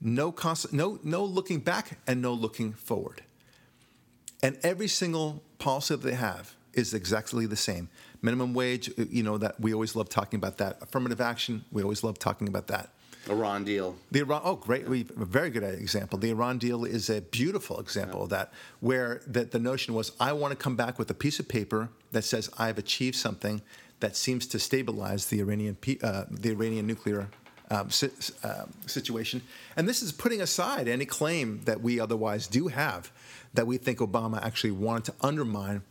No, const- no, no looking back and no looking forward. And every single policy that they have is exactly the same. Minimum wage, you know, that we always love talking about that. Affirmative action, we always love talking about that.
Iran deal.
The Iran, oh, great! We a very good example. The Iran deal is a beautiful example yeah. of that, where the, the notion was, I want to come back with a piece of paper that says I've achieved something that seems to stabilize the Iranian uh, the Iranian nuclear um, si- uh, situation. And this is putting aside any claim that we otherwise do have that we think Obama actually wanted to undermine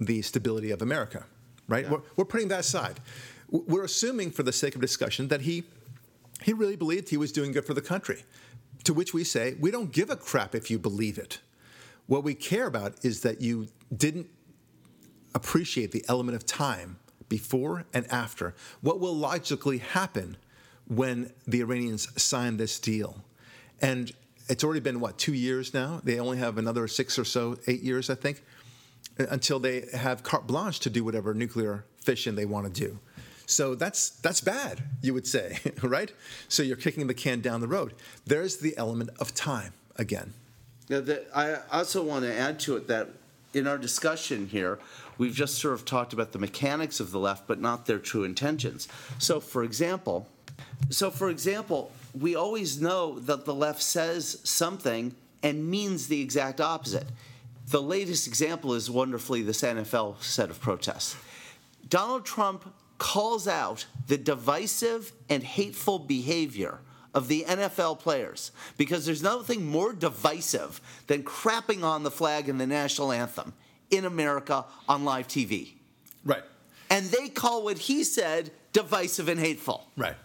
the stability of America. Right? Yeah. We're, we're putting that aside. We're assuming, for the sake of discussion, that he he really believed he was doing good for the country. To which we say, we don't give a crap if you believe it. What we care about is that you didn't appreciate the element of time before and after. What will logically happen when the Iranians signed this deal? And it's already been, what, two years now? They only have another six or so, eight years, I think, until they have carte blanche to do whatever nuclear fission they want to do. So that's that's bad, you would say, *laughs* right? So you're kicking the can down the road. There's the element of time again.
Yeah, the, I also want to add to it that in our discussion here, we've just sort of talked about the mechanics of the left, but not their true intentions. So, for example, so for example, we always know that the left says something and means the exact opposite. The latest example is wonderfully this NFL set of protests. Donald Trump calls out the divisive and hateful behavior of the NFL players because there's nothing more divisive than crapping on the flag and the national anthem in America on live TV.
Right.
And they call what he said divisive and hateful.
Right.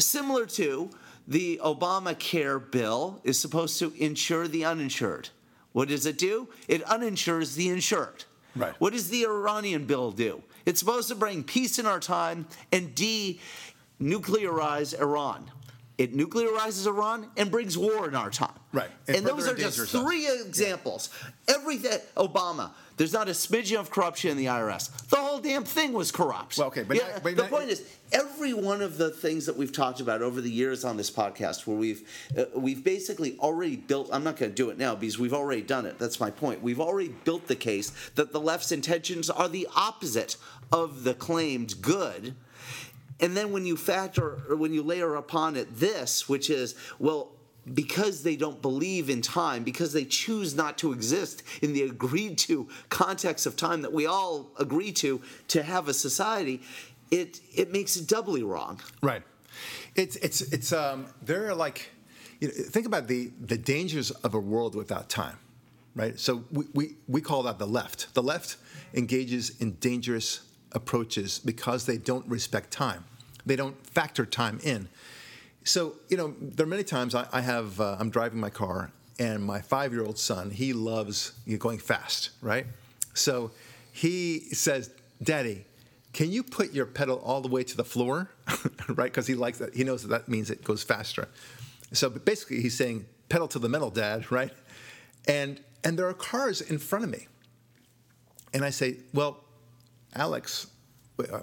Similar to the Obamacare bill is supposed to insure the uninsured. What does it do? It uninsures the insured.
Right.
What does the Iranian bill do? It's supposed to bring peace in our time and de nuclearize Iran. It nuclearizes Iran and brings war in our time.
Right.
And, and those are just three examples. Everything, Obama, there's not a smidgen of corruption in the IRS. The whole damn thing was corrupt.
Well, okay, but,
yeah,
not, but
the
not,
point is, every one of the things that we've talked about over the years on this podcast, where we've uh, we've basically already built. I'm not going to do it now because we've already done it. That's my point. We've already built the case that the left's intentions are the opposite of the claimed good. And then when you factor or when you layer upon it this, which is, well, because they don't believe in time, because they choose not to exist in the agreed to context of time that we all agree to to have a society, it it makes it doubly wrong.
Right. It's it's it's um there are like you know, think about the the dangers of a world without time, right? So we, we, we call that the left. The left engages in dangerous approaches because they don't respect time. They don't factor time in. So, you know, there are many times I, I have, uh, I'm driving my car and my five year old son, he loves you know, going fast, right? So he says, Daddy, can you put your pedal all the way to the floor? *laughs* right? Because he likes that. He knows that that means it goes faster. So basically, he's saying, pedal to the metal, Dad, *laughs* right? And, and there are cars in front of me. And I say, Well, Alex, uh,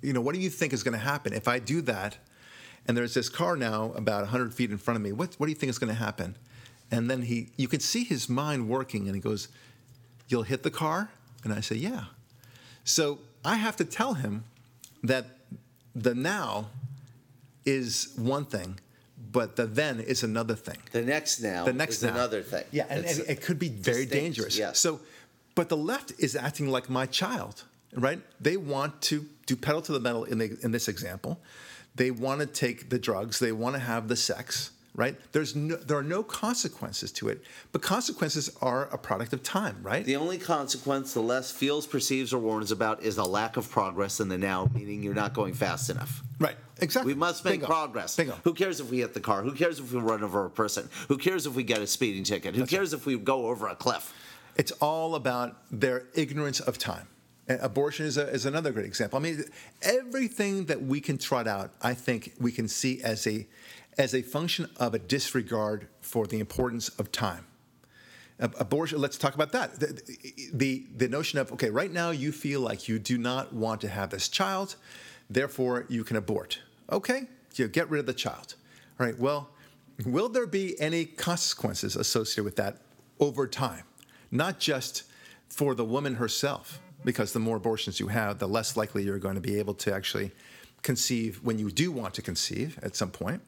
you know, what do you think is going to happen if I do that? And there's this car now about 100 feet in front of me. What, what do you think is going to happen? And then he, you can see his mind working, and he goes, "You'll hit the car." And I say, "Yeah." So I have to tell him that the now is one thing, but the then is another thing.
The next now the next is now. another thing.
Yeah, and, and it could be very dangerous.
Yes.
So, but the left is acting like my child right? They want to do pedal to the metal in, the, in this example. They want to take the drugs. They want to have the sex, right? There's no, there are no consequences to it, but consequences are a product of time, right?
The only consequence the less feels, perceives, or warns about is a lack of progress in the now, meaning you're not going fast enough.
Right. Exactly.
We must make
Bingo.
progress.
Bingo.
Who cares if we hit the car? Who cares if we run over a person? Who cares if we get a speeding ticket? Who
That's
cares
right.
if we go over a cliff?
It's all about their ignorance of time Abortion is, a, is another great example. I mean, everything that we can trot out, I think we can see as a, as a function of a disregard for the importance of time. Abortion, let's talk about that. The, the, the notion of, okay, right now you feel like you do not want to have this child, therefore you can abort. Okay, you get rid of the child. All right, well, will there be any consequences associated with that over time? Not just for the woman herself, because the more abortions you have, the less likely you're going to be able to actually conceive when you do want to conceive at some point.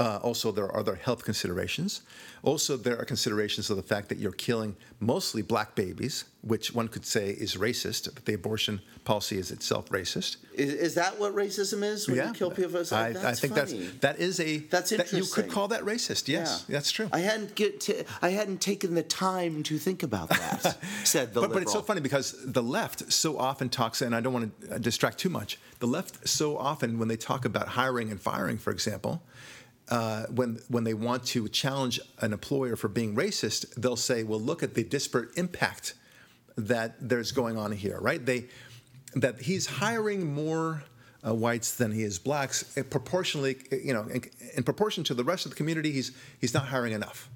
Uh, also, there are other health considerations. Also, there are considerations of the fact that you're killing mostly black babies, which one could say is racist. That the abortion policy is itself racist.
Is, is that what racism is? When
yeah,
you kill people? Like,
I, I, think
funny.
that's that is a
that's interesting.
That you could call that racist. Yes, yeah. that's true.
I hadn't get to, I hadn't taken the time to think about that. *laughs* said the
but,
liberal.
but it's so funny because the left so often talks, and I don't want to distract too much. The left so often when they talk about hiring and firing, for example uh, when when they want to challenge an employer for being racist, they'll say, "Well, look at the disparate impact that there's going on here." Right? They that he's hiring more uh, whites than he is blacks. Proportionally, you know, in, in proportion to the rest of the community, he's he's not hiring enough.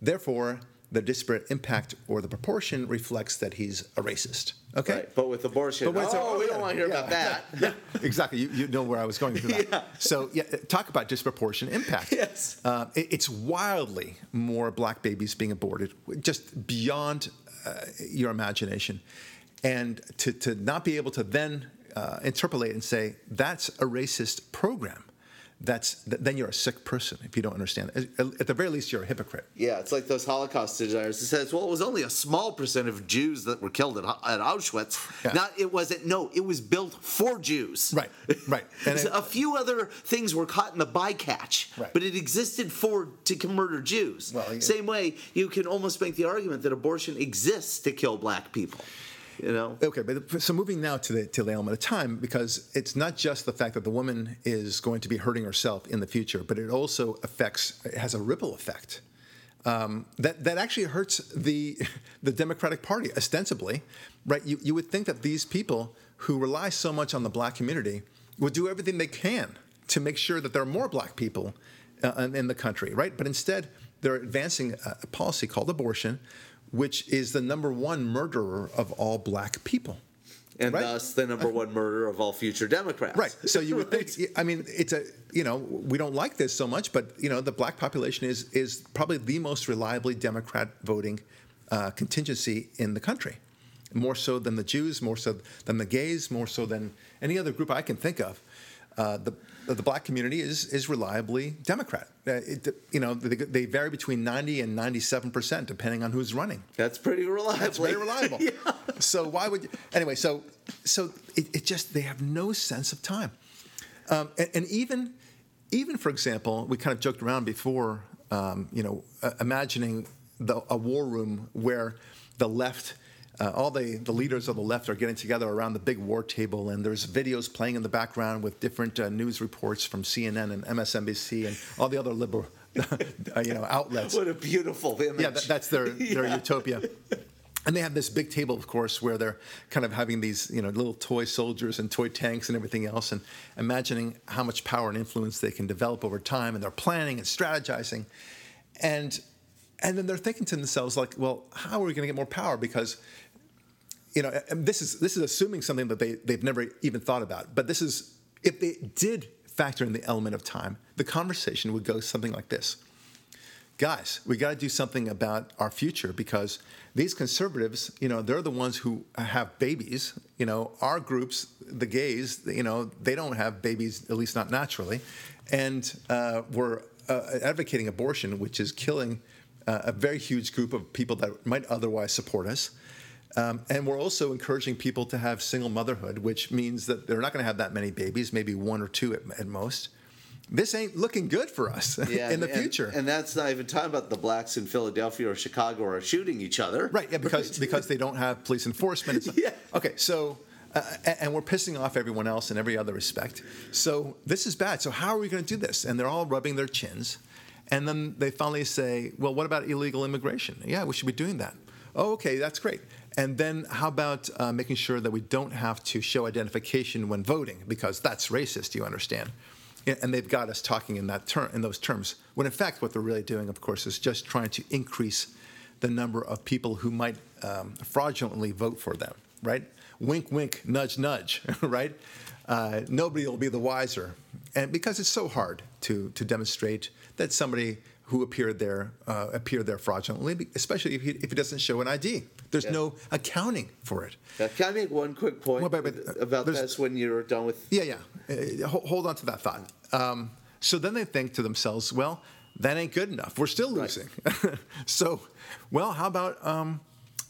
Therefore, the disparate impact or the proportion reflects that he's a racist. Okay,
right. but with abortion, but oh, we don't want to hear
yeah.
about that.
yeah, exactly. You, you, know where I was going with that. *laughs* yeah. So yeah, talk about disproportionate impact.
yes,
uh, it, it's wildly more black babies being aborted, just beyond uh, your imagination, and to to not be able to then uh, interpolate and say that's a racist program that's then you're a sick person if you don't understand. At the very least, you're a hypocrite.
Yeah, it's like those Holocaust deniers. It says, well, it was only a small percent of Jews that were killed at, at Auschwitz. Yeah. Not it wasn't. No, it was built for Jews.
Right, right. *laughs* And
it, a few other things were caught in the bycatch,
right.
but it existed for to murder Jews. Well. Same way, you can almost make the argument that abortion exists to kill black people you know.
Okay, but so moving now to the to the element of time because it's not just the fact that the woman is going to be hurting herself in the future, but it also affects it has a ripple effect. Um, that that actually hurts the *laughs* the Democratic Party ostensibly, right? You you would think that these people who rely so much on the black community would do everything they can to make sure that there are more black people uh, in the country, right? But instead, they're advancing a policy called abortion, which is the number one murderer of all black people.
And
right?
thus the number one murderer of all future Democrats.
Right. So you would think, *laughs* I mean, it's a, you know, we don't like this so much, but, you know, the black population is, is probably the most reliably Democrat voting uh, contingency in the country. More so than the Jews, more so than the gays, more so than any other group I can think of. Uh, the the black community is is reliably Democrat. Uh, it, you know, they, they, vary between 90 and 97 percent depending on who's running.
That's pretty reliable.
That's very reliable. *laughs*
yeah.
So why would you, anyway? So so it, it, just they have no sense of time, um, and, and, even even for example, we kind of joked around before, um, you know, uh, imagining the, a war room where the left uh, all the, the leaders of the left are getting together around the big war table, and there's videos playing in the background with different uh, news reports from CNN and MSNBC and all the other liberal, *laughs* uh, you know, outlets.
What a beautiful image!
Yeah, that, that's their *laughs* their yeah. utopia. And they have this big table, of course, where they're kind of having these, you know, little toy soldiers and toy tanks and everything else, and imagining how much power and influence they can develop over time. And they're planning and strategizing, and and then they're thinking to themselves like, well, how are we going to get more power? Because you know, this is this is assuming something that they they've never even thought about. But this is if they did factor in the element of time, the conversation would go something like this. Guys, we got to do something about our future because these conservatives, you know, they're the ones who have babies. You know, our groups, the gays, you know, they don't have babies, at least not naturally, and uh, we're uh, advocating abortion, which is killing uh, a very huge group of people that might otherwise support us. Um, and we're also encouraging people to have single motherhood, which means that they're not going to have that many babies, maybe one or two at, at most. This ain't looking good for us *laughs* yeah, in the
and,
future.
And that's not even talking about the blacks in Philadelphia or Chicago are shooting each other.
Right, yeah, because, *laughs* because they don't have police enforcement.
yeah.
Okay, so uh, and we're pissing off everyone else in every other respect. So this is bad. So how are we going to do this? And they're all rubbing their chins. And then they finally say, well, what about illegal immigration? Yeah, we should be doing that. Oh, okay, that's great. And then how about uh, making sure that we don't have to show identification when voting because that's racist, you understand? And they've got us talking in that term, in those terms. When in fact, what they're really doing, of course, is just trying to increase the number of people who might um, fraudulently vote for them. Right? Wink, wink, nudge, nudge. *laughs* Right? Uh, nobody will be the wiser, and because it's so hard to to demonstrate that somebody who appeared there uh, appeared there fraudulently, especially if he, if he doesn't show an ID. There's
Yeah.
no accounting for it.
Uh, Can I make one quick point
Well, but- but, uh,
about this when you're done with?
Yeah, yeah. Uh, hold on to that thought. Um, so then they think to themselves, well, that ain't good enough. We're still losing. *laughs* so, well, how about um,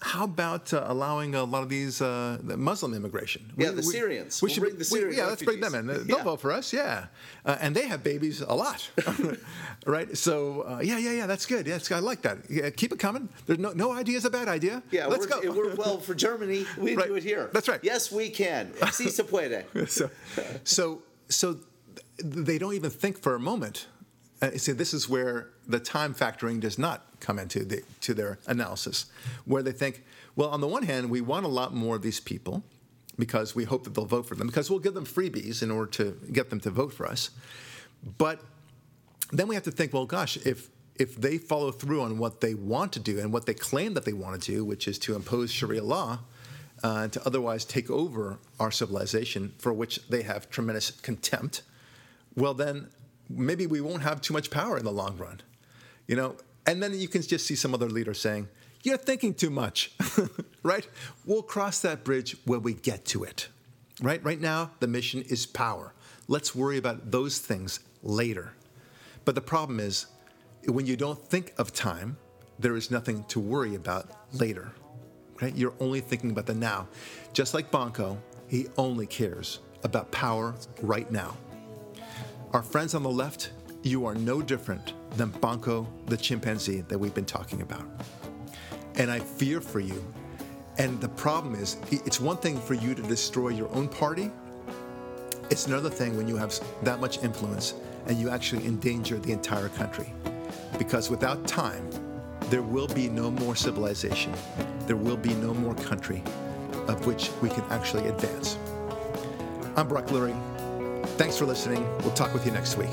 how about uh, allowing a lot of these uh, the Muslim immigration?
Yeah, the Syrians.
We
We'll
should
bring the Syrian
yeah, let's bring them in. They'll
Yeah.
vote for us. Yeah, uh, and they have babies a lot, *laughs* *laughs* right? So uh, yeah, yeah, yeah. That's good. Yes, I like that. Yeah, keep it coming. There's no no idea is a bad idea.
Yeah,
let's
we're,
go.
it worked well for Germany. We
Right.
do it here.
That's right.
Yes, we can. Si se puede. *laughs*
so, so, so they don't even think for a moment. Uh, see, this is where the time factoring does not come into the, to their analysis, where they think, well, on the one hand, we want a lot more of these people because we hope that they'll vote for them because we'll give them freebies in order to get them to vote for us. But then we have to think, well, gosh, if if they follow through on what they want to do and what they claim that they want to do, which is to impose Sharia law, uh, to otherwise take over our civilization, for which they have tremendous contempt, well, then maybe we won't have too much power in the long run, you know. And then you can just see some other leader saying, "You're thinking too much," *laughs* right? We'll cross that bridge when we get to it, right? Right now, the mission is power. Let's worry about those things later. But the problem is, when you don't think of time, there is nothing to worry about later. Right? You're only thinking about the now. Just like Bonko, he only cares about power right now. Our friends on the left, you are no different than Bonko the chimpanzee that we've been talking about. And I fear for you. And the problem is, it's one thing for you to destroy your own party, it's another thing when you have that much influence and you actually endanger the entire country. Because without time, there will be no more civilization. There will be no more country of which we can actually advance. I'm Brock Lurie. Thanks for listening. We'll talk with you next week.